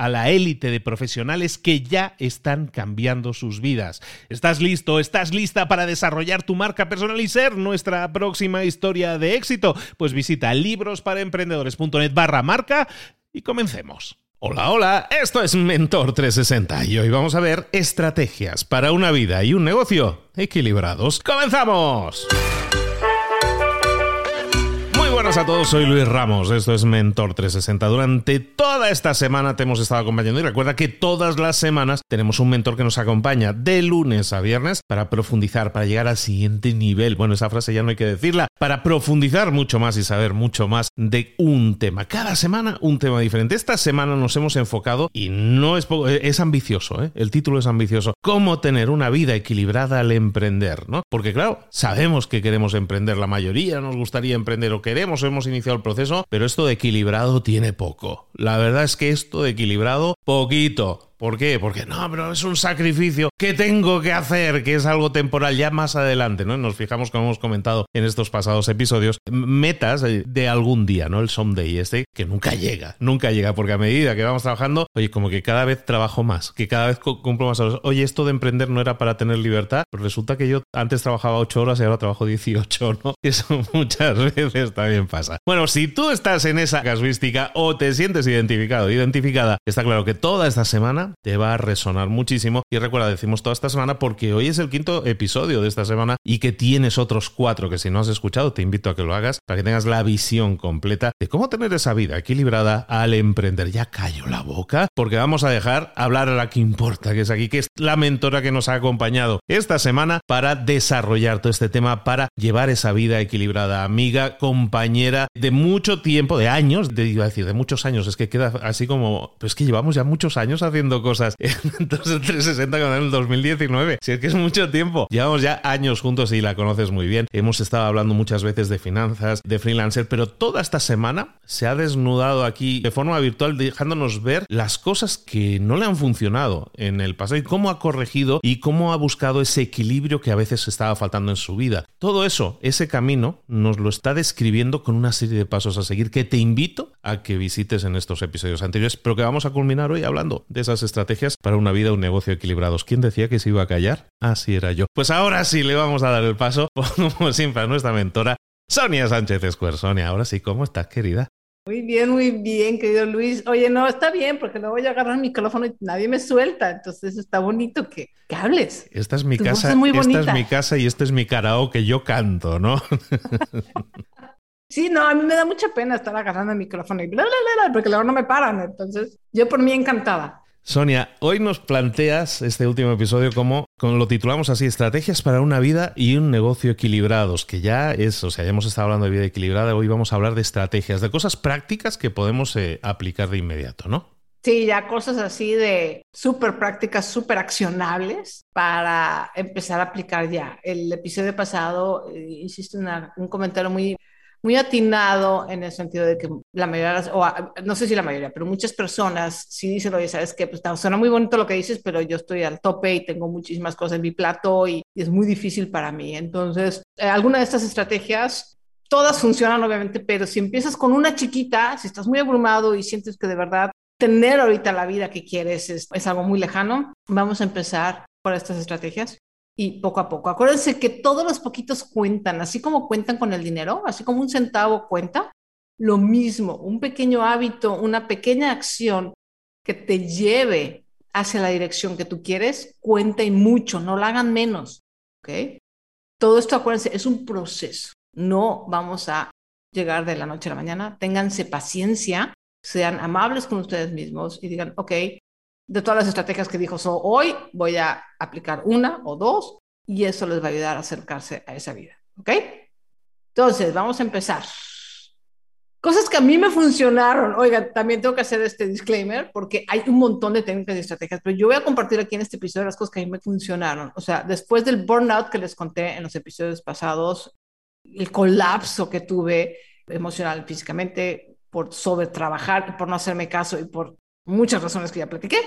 a la élite de profesionales que ya están cambiando sus vidas. ¿Estás listo? ¿Estás lista para desarrollar tu marca personal y ser nuestra próxima historia de éxito? Pues visita librosparaemprendedores.net barra marca y comencemos. Hola, hola, esto es Mentor 360 y hoy vamos a ver estrategias para una vida y un negocio equilibrados. ¡Comenzamos! Buenas a todos, soy Luis Ramos, esto es Mentor 360. Durante toda esta semana te hemos estado acompañando y recuerda que todas las semanas tenemos un mentor que nos acompaña de lunes a viernes para profundizar, para llegar al siguiente nivel. Bueno, esa frase ya no hay que decirla, para profundizar mucho más y saber mucho más de un tema. Cada semana un tema diferente. Esta semana nos hemos enfocado y no es es ambicioso, ¿eh? el título es ambicioso. Cómo tener una vida equilibrada al emprender, ¿no? Porque claro, sabemos que queremos emprender, la mayoría nos gustaría emprender o queremos hemos iniciado el proceso, pero esto de equilibrado tiene poco. La verdad es que esto de equilibrado, poquito. ¿Por qué? Porque no, pero es un sacrificio que tengo que hacer, que es algo temporal ya más adelante, ¿no? Nos fijamos, como hemos comentado en estos pasados episodios, metas de algún día, ¿no? El someday este, que nunca llega, nunca llega, porque a medida que vamos trabajando, oye, como que cada vez trabajo más, que cada vez cumplo más horas. Oye, esto de emprender no era para tener libertad, pero resulta que yo antes trabajaba 8 horas y ahora trabajo 18, ¿no? Eso muchas veces también pasa. Bueno, si tú estás en esa casuística o te sientes identificado, identificada, está claro que toda esta semana te va a resonar muchísimo. Y recuerda, decimos toda esta semana porque hoy es el quinto episodio de esta semana y que tienes otros cuatro que si no has escuchado te invito a que lo hagas para que tengas la visión completa de cómo tener esa vida equilibrada al emprender. Ya callo la boca porque vamos a dejar hablar a la que importa, que es aquí, que es la mentora que nos ha acompañado esta semana para desarrollar todo este tema, para llevar esa vida equilibrada, amiga, compañera de mucho tiempo, de años, de, iba a decir, de muchos años, es queda así como, pues que llevamos ya muchos años haciendo cosas. Entonces el 360 en el 2019. Si es que es mucho tiempo. Llevamos ya años juntos y la conoces muy bien. Hemos estado hablando muchas veces de finanzas, de freelancer, pero toda esta semana se ha desnudado aquí de forma virtual dejándonos ver las cosas que no le han funcionado en el pasado y cómo ha corregido y cómo ha buscado ese equilibrio que a veces estaba faltando en su vida. Todo eso, ese camino, nos lo está describiendo con una serie de pasos a seguir que te invito a que visites en estos episodios anteriores, pero que vamos a culminar hoy hablando de esas estrategias para una vida, un negocio equilibrados. ¿Quién decía que se iba a callar? Así era yo. Pues ahora sí le vamos a dar el paso, como siempre, a nuestra mentora, Sonia Sánchez Escuer. Sonia, ahora sí, ¿cómo estás, querida? Muy bien, muy bien, querido Luis. Oye, no, está bien, porque no voy a agarrar el micrófono y nadie me suelta. Entonces está bonito que, hables. Esta es mi casa, esta es mi casa y este es mi karaoke, yo canto, ¿no? Sí, no, a mí me da mucha pena estar agarrando el micrófono y bla, bla, bla, porque luego no me paran. Entonces, yo por mí encantada. Sonia, hoy nos planteas este último episodio como, como, lo titulamos así, estrategias para una vida y un negocio equilibrados, que ya es, o sea, ya hemos estado hablando de vida equilibrada, hoy vamos a hablar de estrategias, de cosas prácticas que podemos eh, aplicar de inmediato, ¿no? Sí, ya cosas así de súper prácticas, súper accionables para empezar a aplicar ya. El episodio pasado eh, hiciste un comentario muy, muy atinado en el sentido de que la mayoría, o no sé si la mayoría, pero muchas personas sí dicen, oye, ¿sabes qué? Pues suena muy bonito lo que dices, pero yo estoy al tope y tengo muchísimas cosas en mi plato y, y es muy difícil para mí. Entonces, eh, alguna de estas estrategias todas funcionan obviamente, pero si empiezas con una chiquita, si estás muy abrumado y sientes que de verdad tener ahorita la vida que quieres es, es algo muy lejano, vamos a empezar por estas estrategias y poco a poco. Acuérdense que todos los poquitos cuentan, así como cuentan con el dinero, así como un centavo cuenta, lo mismo, un pequeño hábito, una pequeña acción que te lleve hacia la dirección que tú quieres, cuenta y mucho, no la hagan menos, ¿ok? Todo esto, acuérdense, es un proceso. No vamos a llegar de la noche a la mañana. Ténganse paciencia, sean amables con ustedes mismos y digan, ok, de todas las estrategias que dijo So hoy, voy a aplicar una o dos y eso les va a ayudar a acercarse a esa vida. ¿Ok? Entonces, vamos a empezar. Cosas que a mí me funcionaron. Oigan, también tengo que hacer este disclaimer porque hay un montón de técnicas y estrategias, pero yo voy a compartir aquí en este episodio las cosas que a mí me funcionaron. O sea, después del burnout que les conté en los episodios pasados, el colapso que tuve emocional, físicamente, por sobretrabajar y por no hacerme caso y por muchas razones que ya platiqué,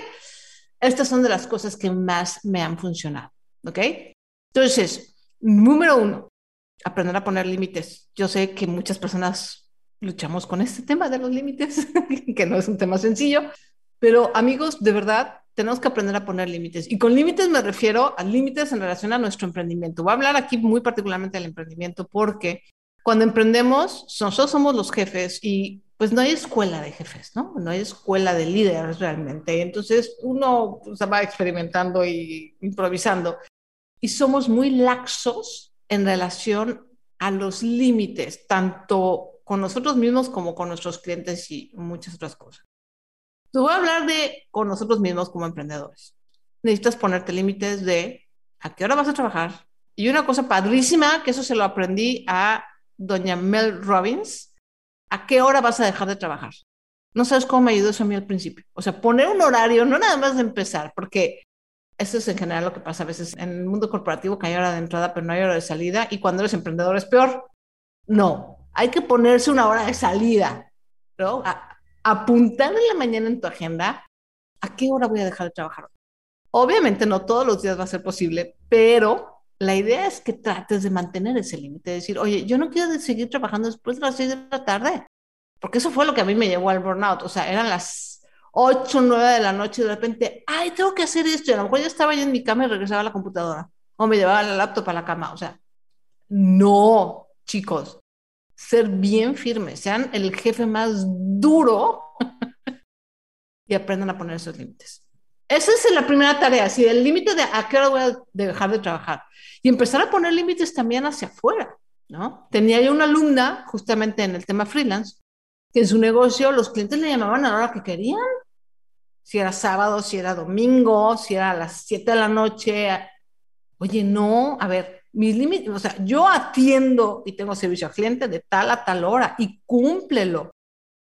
estas son de las cosas que más me han funcionado. ¿Ok? Entonces, número uno, aprender a poner límites. Yo sé que muchas personas luchamos con este tema de los límites, que no es un tema sencillo, pero amigos, de verdad, tenemos que aprender a poner límites. Y con límites me refiero a límites en relación a nuestro emprendimiento. Voy a hablar aquí muy particularmente del emprendimiento porque cuando emprendemos, nosotros somos los jefes y pues no hay escuela de jefes, ¿no? No hay escuela de líderes realmente. Entonces uno pues, va experimentando y improvisando. Y somos muy laxos en relación a los límites, tanto con nosotros mismos como con nuestros clientes y muchas otras cosas. Te voy a hablar de con nosotros mismos como emprendedores. Necesitas ponerte límites de a qué hora vas a trabajar. Y una cosa padrísima, que eso se lo aprendí a doña Mel Robbins, a qué hora vas a dejar de trabajar. No sabes cómo me ayudó eso a mí al principio. O sea, poner un horario, no nada más de empezar, porque eso es en general lo que pasa a veces en el mundo corporativo, que hay hora de entrada, pero no hay hora de salida, y cuando eres emprendedor es peor. No, hay que ponerse una hora de salida, ¿no? apuntar en la mañana en tu agenda a qué hora voy a dejar de trabajar. Obviamente no todos los días va a ser posible, pero la idea es que trates de mantener ese límite, de decir, oye, yo no quiero seguir trabajando después de las seis de la tarde, porque eso fue lo que a mí me llevó al burnout, o sea, eran las 8, 9 de la noche y de repente, ay, tengo que hacer esto, y a lo mejor ya estaba yo en mi cama y regresaba a la computadora, o me llevaba la laptop a la cama, o sea, no, chicos, ser bien firmes, sean el jefe más duro y aprendan a poner esos límites. Esa es la primera tarea, si el límite de a qué hora voy a dejar de trabajar y empezar a poner límites también hacia afuera, ¿no? Tenía yo una alumna justamente en el tema freelance que en su negocio los clientes le llamaban a la hora que querían, si era sábado, si era domingo, si era a las 7 de la noche. Oye, no, a ver, mis límites, o sea, yo atiendo y tengo servicio al cliente de tal a tal hora y cúmplelo.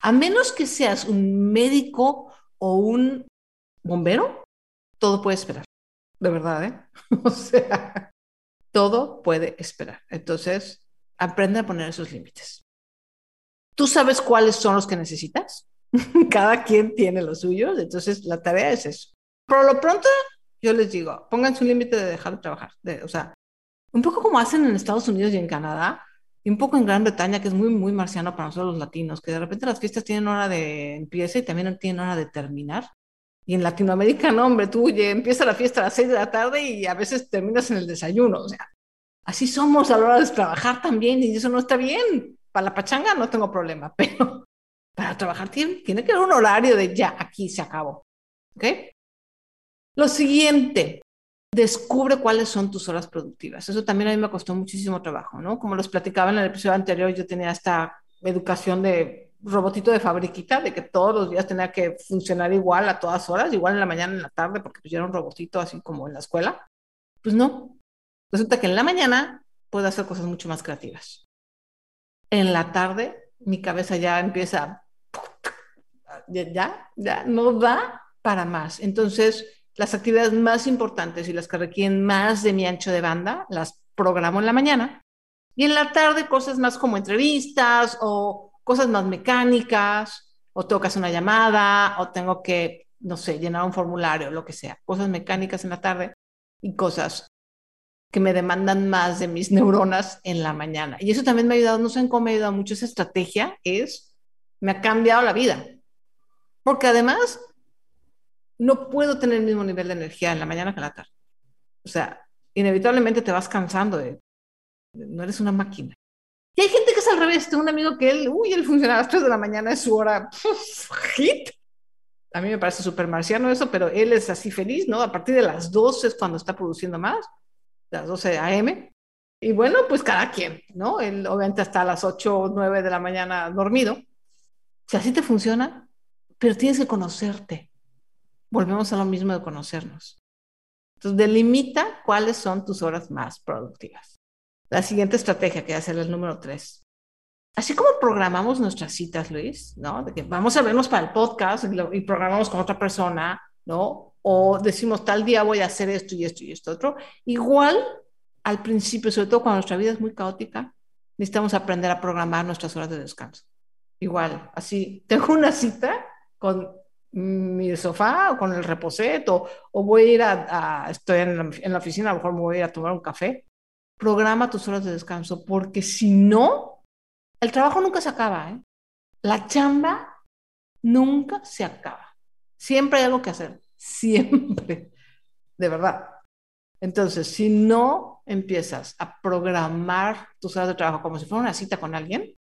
A menos que seas un médico o un bombero, todo puede esperar. De verdad, ¿eh? O sea, todo puede esperar. Entonces, aprende a poner esos límites. ¿Tú sabes cuáles son los que necesitas? Cada quien tiene los suyos, entonces la tarea es eso. Por lo pronto, yo les digo, pónganse un límite de dejar de trabajar. o sea, un poco como hacen en Estados Unidos y en Canadá, y un poco en Gran Bretaña, que es muy, muy marciano para nosotros los latinos, que de repente las fiestas tienen hora de empieza y también tienen hora de terminar. Y en Latinoamérica, no, hombre, tú empieza la fiesta a las seis de la tarde y a veces terminas en el desayuno. O sea, así somos a la hora de trabajar también y eso no está bien. Para la pachanga no tengo problema, pero para trabajar tiene, tiene que haber un horario de ya, aquí se acabó. ¿Ok? Lo siguiente, descubre cuáles son tus horas productivas. Eso también a mí me costó muchísimo trabajo, ¿no? Como los platicaba en el episodio anterior, yo tenía esta educación de robotito de fabriquita, de que todos los días tenía que funcionar igual a todas horas, igual en la mañana, en la tarde, porque pues yo era un robotito así como en la escuela. Pues no. Resulta que en la mañana puedo hacer cosas mucho más creativas. En la tarde, mi cabeza ya empieza ya, ya no da para más. Entonces, las actividades más importantes y las que requieren más de mi ancho de banda, las programo en la mañana. Y en la tarde cosas más como entrevistas o cosas más mecánicas, o tengo que hacer una llamada, o tengo que, no sé, llenar un formulario, lo que sea. Cosas mecánicas en la tarde y cosas que me demandan más de mis neuronas en la mañana. Y eso también me ha ayudado, no sé en cómo me ha ayudado mucho esa estrategia, es, me ha cambiado la vida. Porque además, no puedo tener el mismo nivel de energía en la mañana que en la tarde. O sea, inevitablemente te vas cansando de, no eres una máquina. Y hay gente que es al revés. Tengo un amigo que él, uy, él funciona a las 3 de la mañana, es su hora hit. A mí me parece súper marciano eso, pero él es así feliz, ¿no? A partir de las 12 es cuando está produciendo más, las 12 a.m. Y bueno, pues cada quien, ¿no? Él obviamente hasta las 8 o 9 de la mañana dormido. Si así te funciona, pero tienes que conocerte. Volvemos a lo mismo de conocernos. Entonces, delimita cuáles son tus horas más productivas. La siguiente estrategia, que va a ser el número tres. Así como programamos nuestras citas, Luis, ¿no? De que vamos a vernos para el podcast y, programamos con otra persona, ¿no? O decimos tal día voy a hacer esto y esto y esto otro. Igual, al principio, sobre todo cuando nuestra vida es muy caótica, necesitamos aprender a programar nuestras horas de descanso. Igual, así, tengo una cita con mi sofá o con el reposet o, voy a ir a, estoy en la, en la, oficina, a lo mejor me voy a ir a tomar un café. Programa tus horas de descanso porque si no, el trabajo nunca se acaba. ¿eh? La chamba nunca se acaba. Siempre hay algo que hacer. Siempre. De verdad. Entonces, si no empiezas a programar tus horas de trabajo como si fuera una cita con alguien,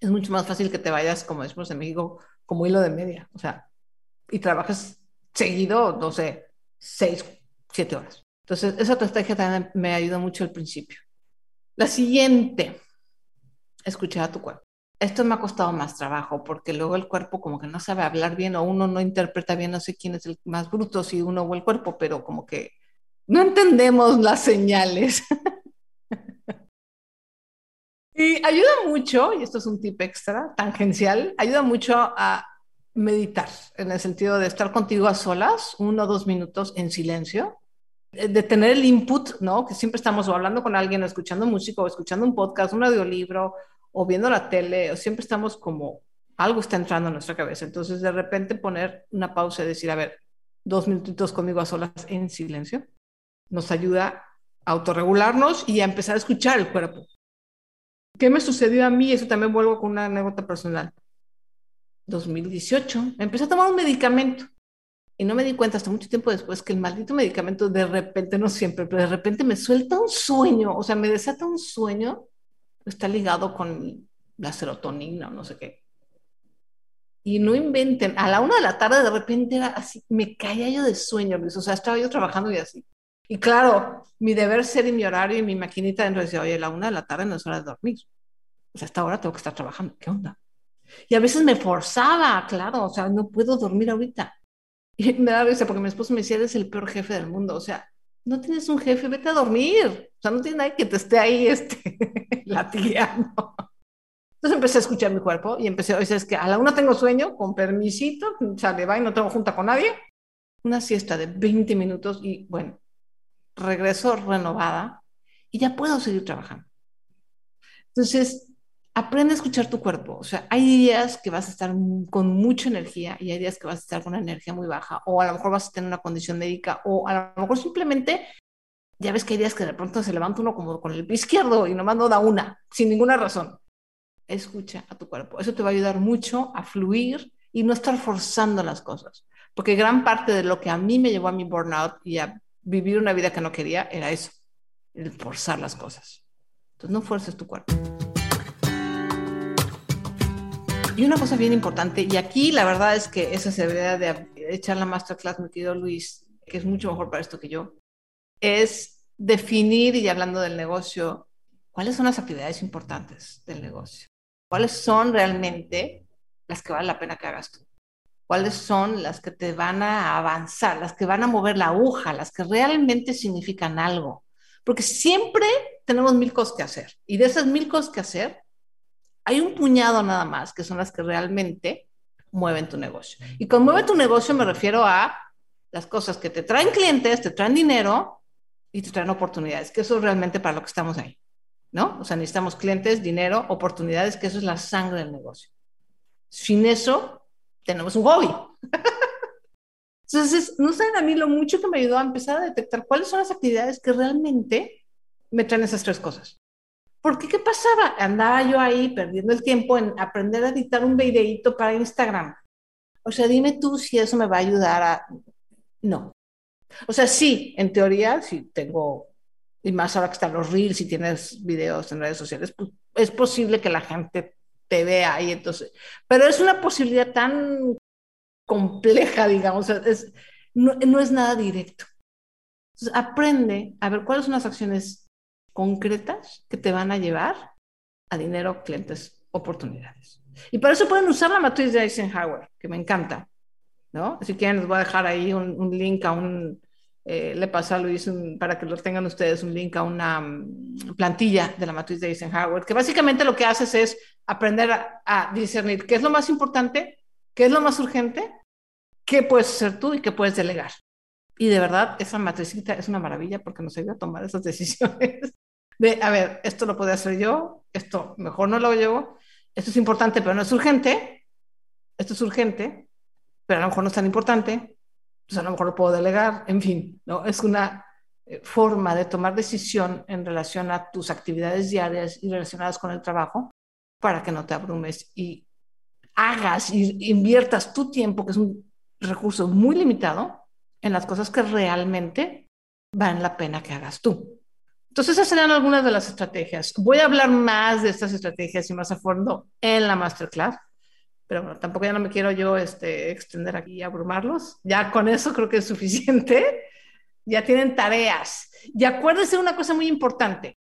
es mucho más fácil que te vayas, como decimos en México, como hilo de media. O sea, y trabajas seguido, no sé, seis, siete horas. Entonces, esa estrategia también me ayuda mucho al principio. La siguiente, escuchar a tu cuerpo. Esto me ha costado más trabajo porque luego el cuerpo como que no sabe hablar bien o uno no interpreta bien, no sé quién es el más bruto, si uno o el cuerpo, pero como que no entendemos las señales. y ayuda mucho, y esto es un tip extra, tangencial, ayuda mucho a meditar, en el sentido de estar contigo a solas, uno o dos minutos en silencio, de tener el input, ¿no? Que siempre estamos hablando con alguien, o escuchando música, o escuchando un podcast, un audiolibro, o viendo la tele, o siempre estamos como algo está entrando en nuestra cabeza. Entonces, de repente poner una pausa y decir, a ver, dos minutitos conmigo a solas en silencio, nos ayuda a autorregularnos y a empezar a escuchar el cuerpo. ¿Qué me sucedió a mí? Eso también vuelvo con una anécdota personal. 2018, empecé a tomar un medicamento y no me di cuenta hasta mucho tiempo después que el maldito medicamento de repente, no siempre, pero de repente me suelta un sueño, o sea, me desata un sueño, está ligado con la serotonina o no sé qué. Y no inventen, a la una de la tarde de repente era así, me caía yo de sueño, o sea, estaba yo trabajando y así. Y claro, mi deber ser y mi horario y mi maquinita dentro decía, oye, a la una de la tarde no es hora de dormir. O sea, hasta ahora tengo que estar trabajando. ¿Qué onda? Y a veces me forzaba, claro, o sea, no puedo dormir ahorita. Y me da risa porque mi esposo me decía, eres el peor jefe del mundo, o sea, no tienes un jefe, vete a dormir. O sea, no tiene nadie que te esté ahí este, latigando. Entonces empecé a escuchar mi cuerpo y empecé, o es que a la una tengo sueño, con permisito, sale, va y no tengo junta con nadie. Una siesta de 20 minutos y bueno, regreso renovada y ya puedo seguir trabajando. Entonces, aprende a escuchar tu cuerpo. O sea, hay días que vas a estar con mucha energía y hay días que vas a estar con una energía muy baja, o a lo mejor vas a tener una condición médica, o a lo mejor simplemente, ya ves que hay días que de pronto se levanta uno como con el pie izquierdo y nomás no da una, sin ninguna razón. Escucha a tu cuerpo. Eso te va a ayudar mucho a fluir y no estar forzando las cosas. Porque gran parte de lo que a mí me llevó a mi burnout y a vivir una vida que no quería era eso, el forzar las cosas. Entonces no fuerces tu cuerpo. Y una cosa bien importante, y aquí la verdad es que esa se debería de echar la masterclass, mi querido Luis, que es mucho mejor para esto que yo, es definir, y hablando del negocio, cuáles son las actividades importantes del negocio. ¿Cuáles son realmente las que vale la pena que hagas tú? ¿Cuáles son las que te van a avanzar, las que van a mover la aguja, las que realmente significan algo? Porque siempre tenemos mil cosas que hacer. Y de esas mil cosas que hacer, hay un puñado nada más, que son las que realmente mueven tu negocio. Y con mueve tu negocio me refiero a las cosas que te traen clientes, te traen dinero y te traen oportunidades, que eso es realmente para lo que estamos ahí, ¿no? O sea, necesitamos clientes, dinero, oportunidades, que eso es la sangre del negocio. Sin eso, tenemos un hobby. Entonces, no saben a mí lo mucho que me ayudó a empezar a detectar cuáles son las actividades que realmente me traen esas tres cosas. Porque, ¿qué pasaba? Andaba yo ahí perdiendo el tiempo en aprender a editar un videíto para Instagram. O sea, dime tú si eso me va a ayudar a... No. O sea, sí, en teoría, si tengo, y más ahora que están los reels, si tienes videos en redes sociales, pues es posible que la gente te vea ahí, entonces, pero es una posibilidad tan compleja, digamos, es, no, no es nada directo. Entonces, aprende a ver cuáles son las acciones concretas que te van a llevar a dinero, clientes, oportunidades. Y para eso pueden usar la matriz de Eisenhower, que me encanta, ¿no? Si quieren, les voy a dejar ahí un, link a un, eh, le pasó a Luis para que lo tengan ustedes, un link a una mm, plantilla de la matriz de Eisenhower, que básicamente lo que haces es aprender a, a, discernir qué es lo más importante, qué es lo más urgente, qué puedes hacer tú y qué puedes delegar. Y de verdad, esa matricita es una maravilla porque nos ayuda a tomar esas decisiones de, a ver, esto lo puedo hacer yo, esto mejor no lo yo, esto es importante, pero no es urgente, esto es urgente, pero a lo mejor no es tan importante, pues a lo mejor lo puedo delegar, en fin, ¿no? Es una eh, forma de tomar decisión en relación a tus actividades diarias y relacionadas con el trabajo para que no te abrumes y hagas y inviertas tu tiempo, que es un recurso muy limitado, en las cosas que realmente valen la pena que hagas tú. Entonces, esas serían algunas de las estrategias. Voy a hablar más de estas estrategias y más a fondo en la masterclass, pero bueno, tampoco ya no me quiero yo este, extender aquí y abrumarlos. Ya con eso creo que es suficiente. Ya tienen tareas. Y acuérdense de una cosa muy importante.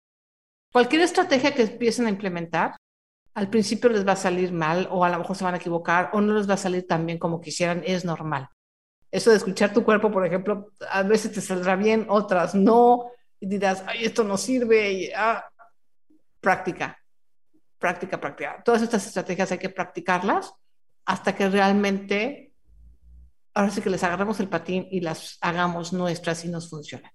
Cualquier estrategia que empiecen a implementar, al principio les va a salir mal o a lo mejor se van a equivocar o no les va a salir tan bien como quisieran, es normal. Eso de escuchar tu cuerpo, por ejemplo, a veces te saldrá bien, otras no, y dirás, ay, esto no sirve, y, ah, práctica, práctica, práctica. Todas estas estrategias hay que practicarlas hasta que realmente, ahora sí que les agarremos el patín y las hagamos nuestras y nos funcionen.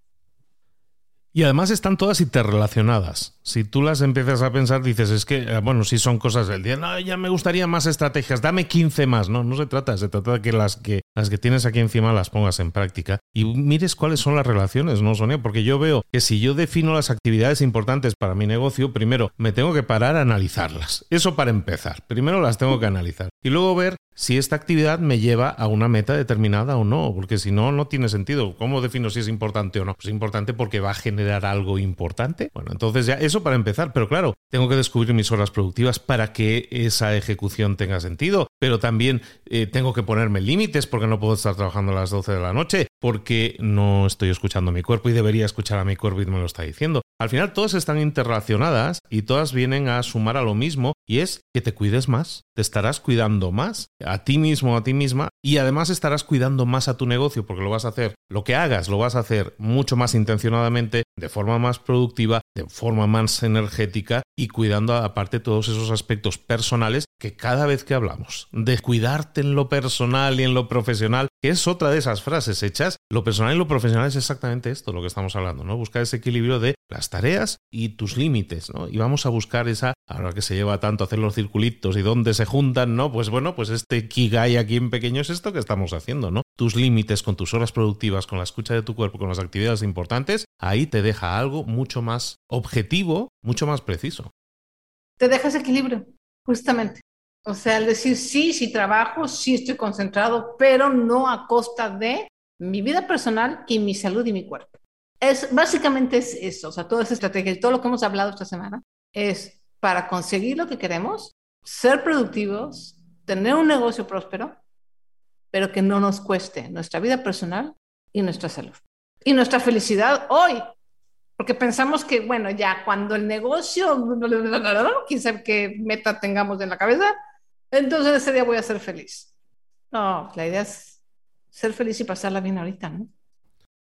Y además están todas interrelacionadas. Si tú las empiezas a pensar, dices, es que, eh, bueno, si son cosas del día, no, ya me gustaría más estrategias, dame 15 más. No, no se trata, se trata de que las que, las que tienes aquí encima las pongas en práctica y mires cuáles son las relaciones, ¿no, Sonia? Porque yo veo que si yo defino las actividades importantes para mi negocio, primero me tengo que parar a analizarlas. Eso para empezar. Primero las tengo que analizar. Y luego ver si esta actividad me lleva a una meta determinada o no, porque si no, no tiene sentido. ¿Cómo defino si es importante o no? Pues es importante porque va a generar algo importante. Bueno, entonces ya eso para empezar, pero claro, tengo que descubrir mis horas productivas para que esa ejecución tenga sentido, pero también eh, tengo que ponerme límites porque no puedo estar trabajando a las 12 de la noche, porque no estoy escuchando mi cuerpo y debería escuchar a mi cuerpo y me lo está diciendo. Al final todas están interrelacionadas y todas vienen a sumar a lo mismo y es que te cuides más, te estarás cuidando más a ti mismo, a ti misma y además estarás cuidando más a tu negocio porque lo vas a hacer, lo que hagas lo vas a hacer mucho más intencionadamente, de forma más productiva, de forma más energética y cuidando aparte todos esos aspectos personales que cada vez que hablamos de cuidarte en lo personal y en lo profesional, que es otra de esas frases hechas, lo personal y lo profesional es exactamente esto lo que estamos hablando, ¿no? Buscar ese equilibrio de las tareas y tus límites, ¿no? Y vamos a buscar esa, ahora que se lleva tanto hacer los circulitos y dónde se juntan, ¿no? Pues bueno, pues este Kigai aquí en pequeño es esto que estamos haciendo, ¿no? Tus límites con tus horas productivas, con la escucha de tu cuerpo, con las actividades importantes, ahí te deja algo mucho más objetivo, mucho más preciso. Te dejas equilibrio, justamente. O sea, al decir sí, sí trabajo, sí estoy concentrado, pero no a costa de mi vida personal y mi salud y mi cuerpo. Es, básicamente es eso, o sea, toda esa estrategia y todo lo que hemos hablado esta semana es para conseguir lo que queremos, ser productivos, tener un negocio próspero, pero que no nos cueste nuestra vida personal y nuestra salud. Y nuestra felicidad hoy, porque pensamos que, bueno, ya cuando el negocio, quién sabe qué meta tengamos en la cabeza, entonces ese día voy a ser feliz. No, la idea es ser feliz y pasarla bien ahorita, ¿no?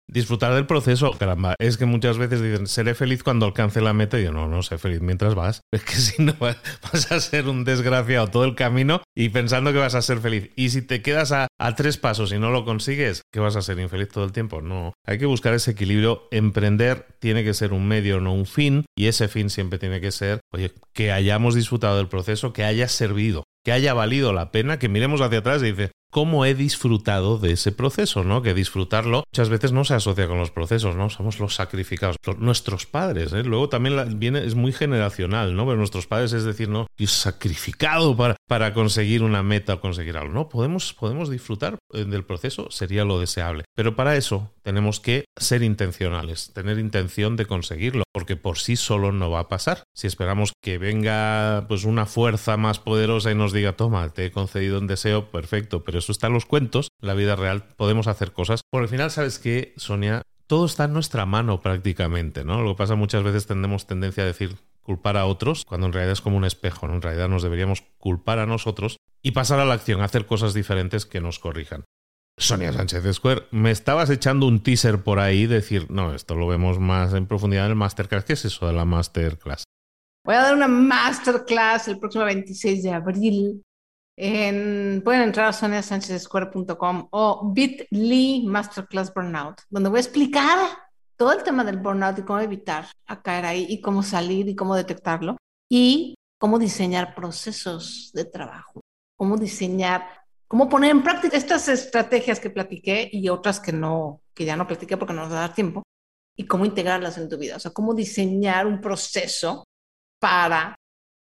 Disfrutar del proceso, caramba. Es que muchas veces dicen, seré feliz cuando alcance la meta. Y yo, no, no, sé feliz mientras vas. Es que si no, vas a ser un desgraciado todo el camino y pensando que vas a ser feliz. Y si te quedas a, tres pasos y no lo consigues, ¿qué vas a ser infeliz todo el tiempo? No. Hay que buscar ese equilibrio. Emprender tiene que ser un medio, no un fin. Y ese fin siempre tiene que ser, oye, que hayamos disfrutado del proceso, que haya servido que haya valido la pena, que miremos hacia atrás y dice, cómo he disfrutado de ese proceso, ¿no? Que disfrutarlo muchas veces no se asocia con los procesos, ¿no? Somos los sacrificados, nuestros padres, ¿eh? Luego también viene, es muy generacional, ¿no? Pero nuestros padres es decir, ¿no? Y sacrificado para, para conseguir una meta o conseguir algo, ¿no? Podemos, podemos disfrutar eh, del proceso, sería lo deseable. Pero para eso tenemos que ser intencionales, tener intención de conseguirlo, porque por sí solo no va a pasar. Si esperamos que venga pues una fuerza más poderosa y nos diga, toma, te he concedido un deseo, perfecto, pero eso está en los cuentos, la vida real podemos hacer cosas. Por el final, ¿sabes qué, Sonia? Todo está en nuestra mano prácticamente, ¿no? Lo que pasa muchas veces tenemos tendencia a decir culpar a otros, cuando en realidad es como un espejo. En realidad nos deberíamos culpar a nosotros y pasar a la acción, hacer cosas diferentes que nos corrijan. Sonia Sánchez Square, me estabas echando un teaser por ahí, decir, no, esto lo vemos más en profundidad en el masterclass. ¿Qué es eso de la masterclass? Voy a dar una masterclass el próximo 26 de abril pueden entrar a soniasanchezsquare.com o bit.ly Masterclass Burnout, donde voy a explicar todo el tema del burnout y cómo evitar caer ahí y cómo salir y cómo detectarlo y cómo diseñar procesos de trabajo, cómo diseñar, cómo poner en práctica estas estrategias que platiqué y otras que no, que ya no platiqué porque no nos va a dar tiempo y cómo integrarlas en tu vida, o sea, cómo diseñar un proceso para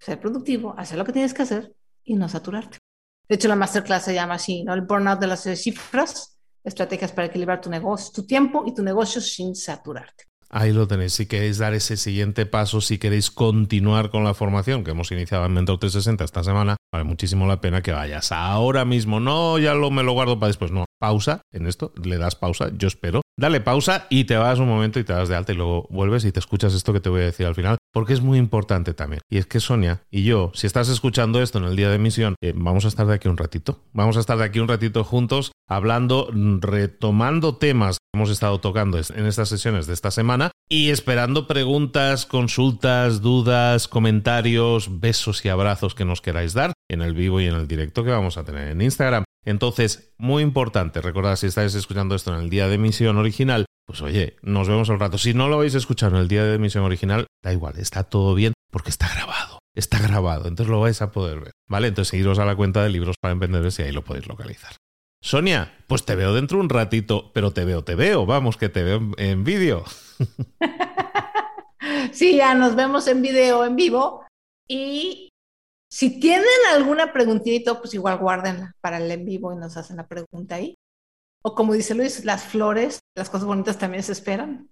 ser productivo, hacer lo que tienes que hacer y no saturarte. De hecho, la masterclass se llama así, ¿no? El burnout de las cifras, estrategias para equilibrar tu negocio, tu tiempo y tu negocio sin saturarte. Ahí lo tenéis. Si queréis dar ese siguiente paso, si queréis continuar con la formación que hemos iniciado en Mentor 360 esta semana, vale muchísimo la pena que vayas ahora mismo. No, ya lo, me lo guardo para después. No, pausa en esto, le das pausa, yo espero. Dale pausa y te vas un momento y te das de alta y luego vuelves y te escuchas esto que te voy a decir al final, porque es muy importante también. Y es que Sonia y yo, si estás escuchando esto en el día de emisión, eh, vamos a estar de aquí un ratito. Vamos a estar de aquí un ratito juntos hablando, retomando temas que hemos estado tocando en estas sesiones de esta semana y esperando preguntas, consultas, dudas, comentarios, besos y abrazos que nos queráis dar en el vivo y en el directo que vamos a tener en Instagram. Entonces, muy importante, recordad si estáis escuchando esto en el día de emisión original, pues oye, nos vemos al rato. Si no lo habéis escuchado en el día de emisión original, da igual, está todo bien porque está grabado. Está grabado, entonces lo vais a poder ver. ¿Vale? Entonces seguiros a la cuenta de libros para emprendedores y ahí lo podéis localizar. Sonia, pues te veo dentro un ratito, pero te veo, te veo, vamos, que te veo en vídeo. sí, ya nos vemos en vídeo en vivo y si tienen alguna preguntita, pues igual guárdenla para el en vivo y nos hacen la pregunta ahí. O como dice Luis, las flores, las cosas bonitas también se esperan.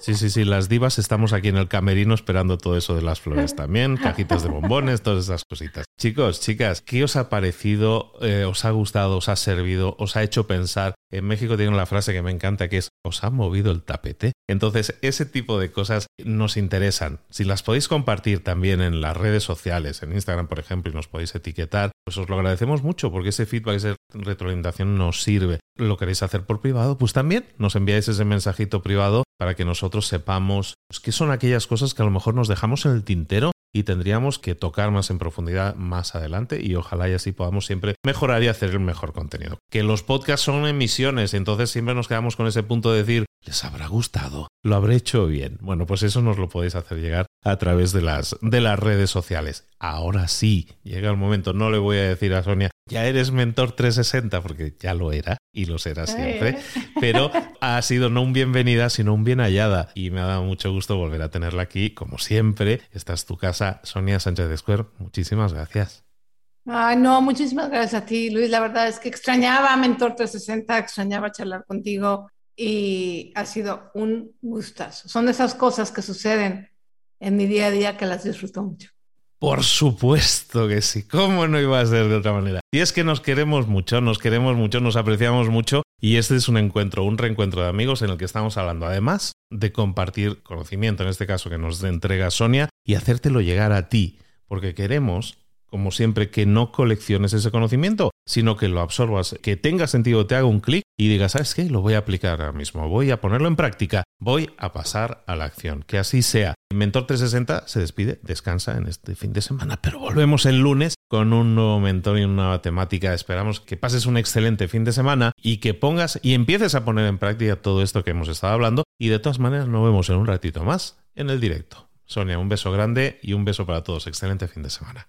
Sí, sí, sí, las divas estamos aquí en el camerino esperando todo eso de las flores también, cajitas de bombones, todas esas cositas. Chicos, chicas, ¿qué os ha parecido? Eh, ¿Os ha gustado? ¿Os ha servido? ¿Os ha hecho pensar? En México tienen una frase que me encanta que es ¿os ha movido el tapete? Entonces, ese tipo de cosas nos interesan. Si las podéis compartir también en las redes sociales, en Instagram, por ejemplo, y nos podéis etiquetar, pues os lo agradecemos mucho porque ese feedback, esa retroalimentación nos sirve. ¿Lo queréis hacer por privado? Pues también nos enviáis ese mensajito privado para que nosotros sepamos qué son aquellas cosas que a lo mejor nos dejamos en el tintero y tendríamos que tocar más en profundidad más adelante y ojalá y así podamos siempre mejorar y hacer el mejor contenido. Que los podcasts son emisiones, entonces siempre nos quedamos con ese punto de decir, les habrá gustado, lo habré hecho bien. Bueno, pues eso nos lo podéis hacer llegar a través de las, de las redes sociales. Ahora sí, llega el momento, no le voy a decir a Sonia, ya eres mentor 360, porque ya lo era y lo será siempre, pero ha sido no un bienvenida, sino un bien hallada y me ha dado mucho gusto volver a tenerla aquí, como siempre. Esta es tu casa, Sonia Sánchez de Square. Muchísimas gracias. Ay, no, muchísimas gracias a ti, Luis. La verdad es que extrañaba Mentor 360, extrañaba charlar contigo y ha sido un gustazo. Son esas cosas que suceden en mi día a día que las disfruto mucho. Por supuesto que sí. ¿Cómo no iba a ser de otra manera? Y es que nos queremos mucho, nos queremos mucho, nos apreciamos mucho y este es un encuentro, un reencuentro de amigos en el que estamos hablando además de compartir conocimiento, en este caso que nos entrega Sonia, y hacértelo llegar a ti, porque queremos, como siempre, que no colecciones ese conocimiento, sino que lo absorbas, que tenga sentido, te haga un clic y digas, ¿sabes qué? Lo voy a aplicar ahora mismo, voy a ponerlo en práctica, voy a pasar a la acción. Que así sea. Mentor 360 se despide, descansa en este fin de semana, pero volvemos el lunes con un nuevo mentor y una nueva temática. Esperamos que pases un excelente fin de semana y que pongas y empieces a poner en práctica todo esto que hemos estado hablando. Y de todas maneras, nos vemos en un ratito más en el directo. Sonia, un beso grande y un beso para todos. Excelente fin de semana.